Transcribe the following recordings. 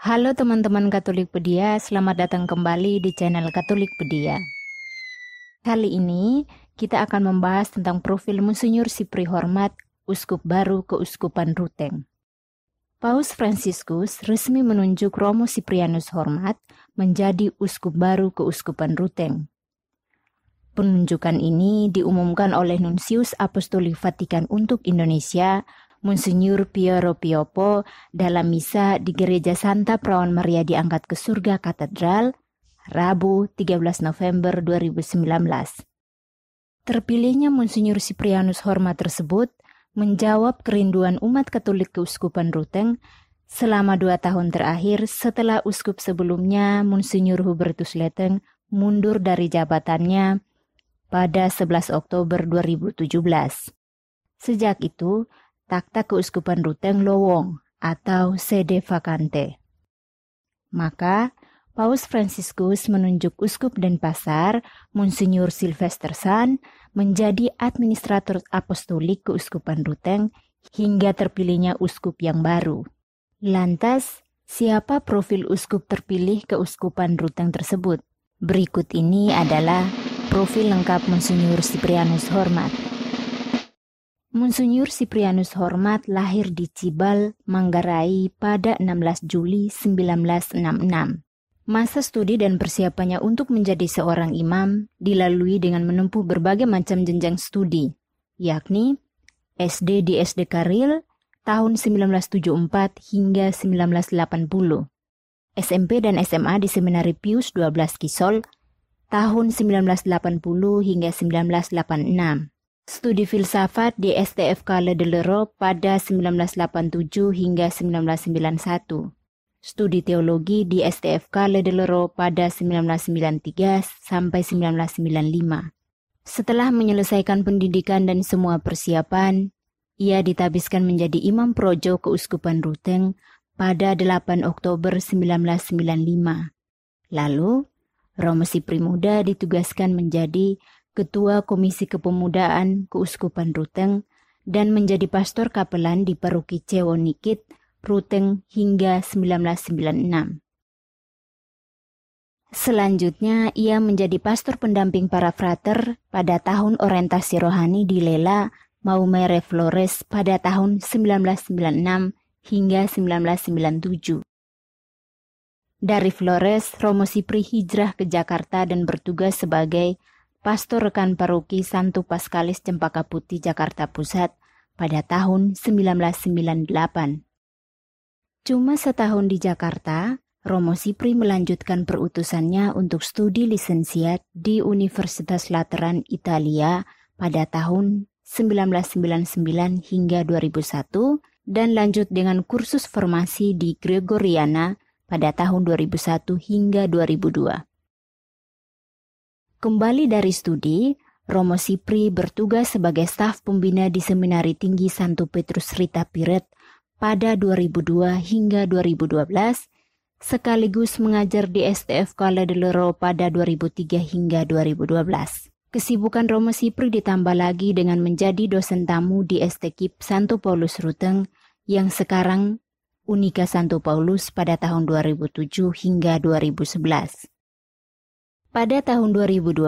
Halo teman-teman Katolikpedia, selamat datang kembali di channel Katolikpedia. Kali ini kita akan membahas tentang profil Monsinyur Sipri Hormat, Uskup Baru Keuskupan Ruteng. Paus Fransiskus resmi menunjuk Romo Siprianus Hormat menjadi Uskup Baru Keuskupan Ruteng. Penunjukan ini diumumkan oleh Nunsius Apostolik Vatikan untuk Indonesia, Monsinyur Piero Piopo dalam misa di Gereja Santa Perawan Maria diangkat ke surga katedral Rabu 13 November 2019. Terpilihnya Monsinyur Siprianus Hormat tersebut menjawab kerinduan umat Katolik Keuskupan Ruteng selama dua tahun terakhir setelah uskup sebelumnya Monsinyur Hubertus Leteng mundur dari jabatannya pada 11 Oktober 2017. Sejak itu, Takta Keuskupan Ruteng Lowong atau sede vacante. Maka, Paus Fransiskus menunjuk Uskup Denpasar, Monsinyur Sylvester San, menjadi administrator apostolik Keuskupan Ruteng hingga terpilihnya uskup yang baru. Lantas, siapa profil uskup terpilih Keuskupan Ruteng tersebut? Berikut ini adalah profil lengkap Monsinyur Siprianus Hormat. Monsinyur Siprianus Hormat lahir di Cibal, Manggarai pada 16 Juli 1966. Masa studi dan persiapannya untuk menjadi seorang imam dilalui dengan menempuh berbagai macam jenjang studi, yakni SD di SD Karil tahun 1974 hingga 1980, SMP dan SMA di Seminari Pius 12 Kisol tahun 1980 hingga 1986 studi filsafat di STF Kale Delero pada 1987 hingga 1991. Studi teologi di STF Kale Delero pada 1993 sampai 1995. Setelah menyelesaikan pendidikan dan semua persiapan, ia ditabiskan menjadi imam projo Keuskupan Ruteng pada 8 Oktober 1995. Lalu, Romo Sipri Muda ditugaskan menjadi Ketua Komisi Kepemudaan Keuskupan Ruteng, dan menjadi pastor kapelan di Paroki Cewonikit, Ruteng hingga 1996. Selanjutnya, ia menjadi pastor pendamping para frater pada tahun orientasi rohani di Lela, Maumere Flores pada tahun 1996 hingga 1997. Dari Flores, Romo Sipri hijrah ke Jakarta dan bertugas sebagai pastor rekan paroki Santo Paskalis Cempaka Putih Jakarta Pusat pada tahun 1998. Cuma setahun di Jakarta, Romo Sipri melanjutkan perutusannya untuk studi lisensiat di Universitas Lateran Italia pada tahun 1999 hingga 2001 dan lanjut dengan kursus formasi di Gregoriana pada tahun 2001 hingga 2002. Kembali dari studi, Romo Sipri bertugas sebagai staf pembina di Seminari Tinggi Santo Petrus Rita Piret pada 2002 hingga 2012, sekaligus mengajar di STF Kala Deloro pada 2003 hingga 2012. Kesibukan Romo Sipri ditambah lagi dengan menjadi dosen tamu di STKIP Santo Paulus Ruteng yang sekarang Unika Santo Paulus pada tahun 2007 hingga 2011. Pada tahun 2012,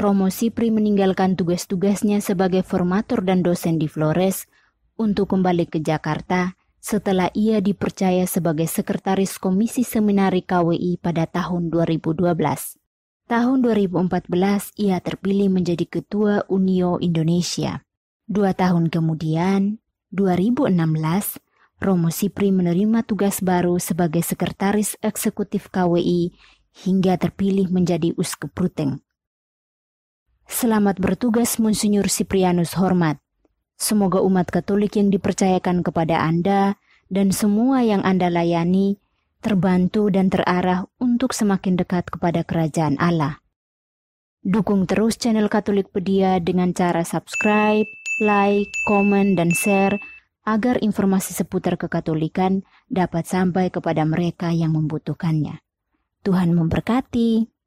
Romo Sipri meninggalkan tugas-tugasnya sebagai formator dan dosen di Flores untuk kembali ke Jakarta setelah ia dipercaya sebagai sekretaris Komisi Seminari KWI pada tahun 2012. Tahun 2014 ia terpilih menjadi Ketua Unio Indonesia. Dua tahun kemudian, 2016, Romo Sipri menerima tugas baru sebagai Sekretaris Eksekutif KWI hingga terpilih menjadi uskup Ruteng. Selamat bertugas Monsinyur Siprianus Hormat. Semoga umat Katolik yang dipercayakan kepada Anda dan semua yang Anda layani terbantu dan terarah untuk semakin dekat kepada kerajaan Allah. Dukung terus channel Katolik Pedia dengan cara subscribe, like, komen, dan share agar informasi seputar kekatolikan dapat sampai kepada mereka yang membutuhkannya. Tuhan memberkati.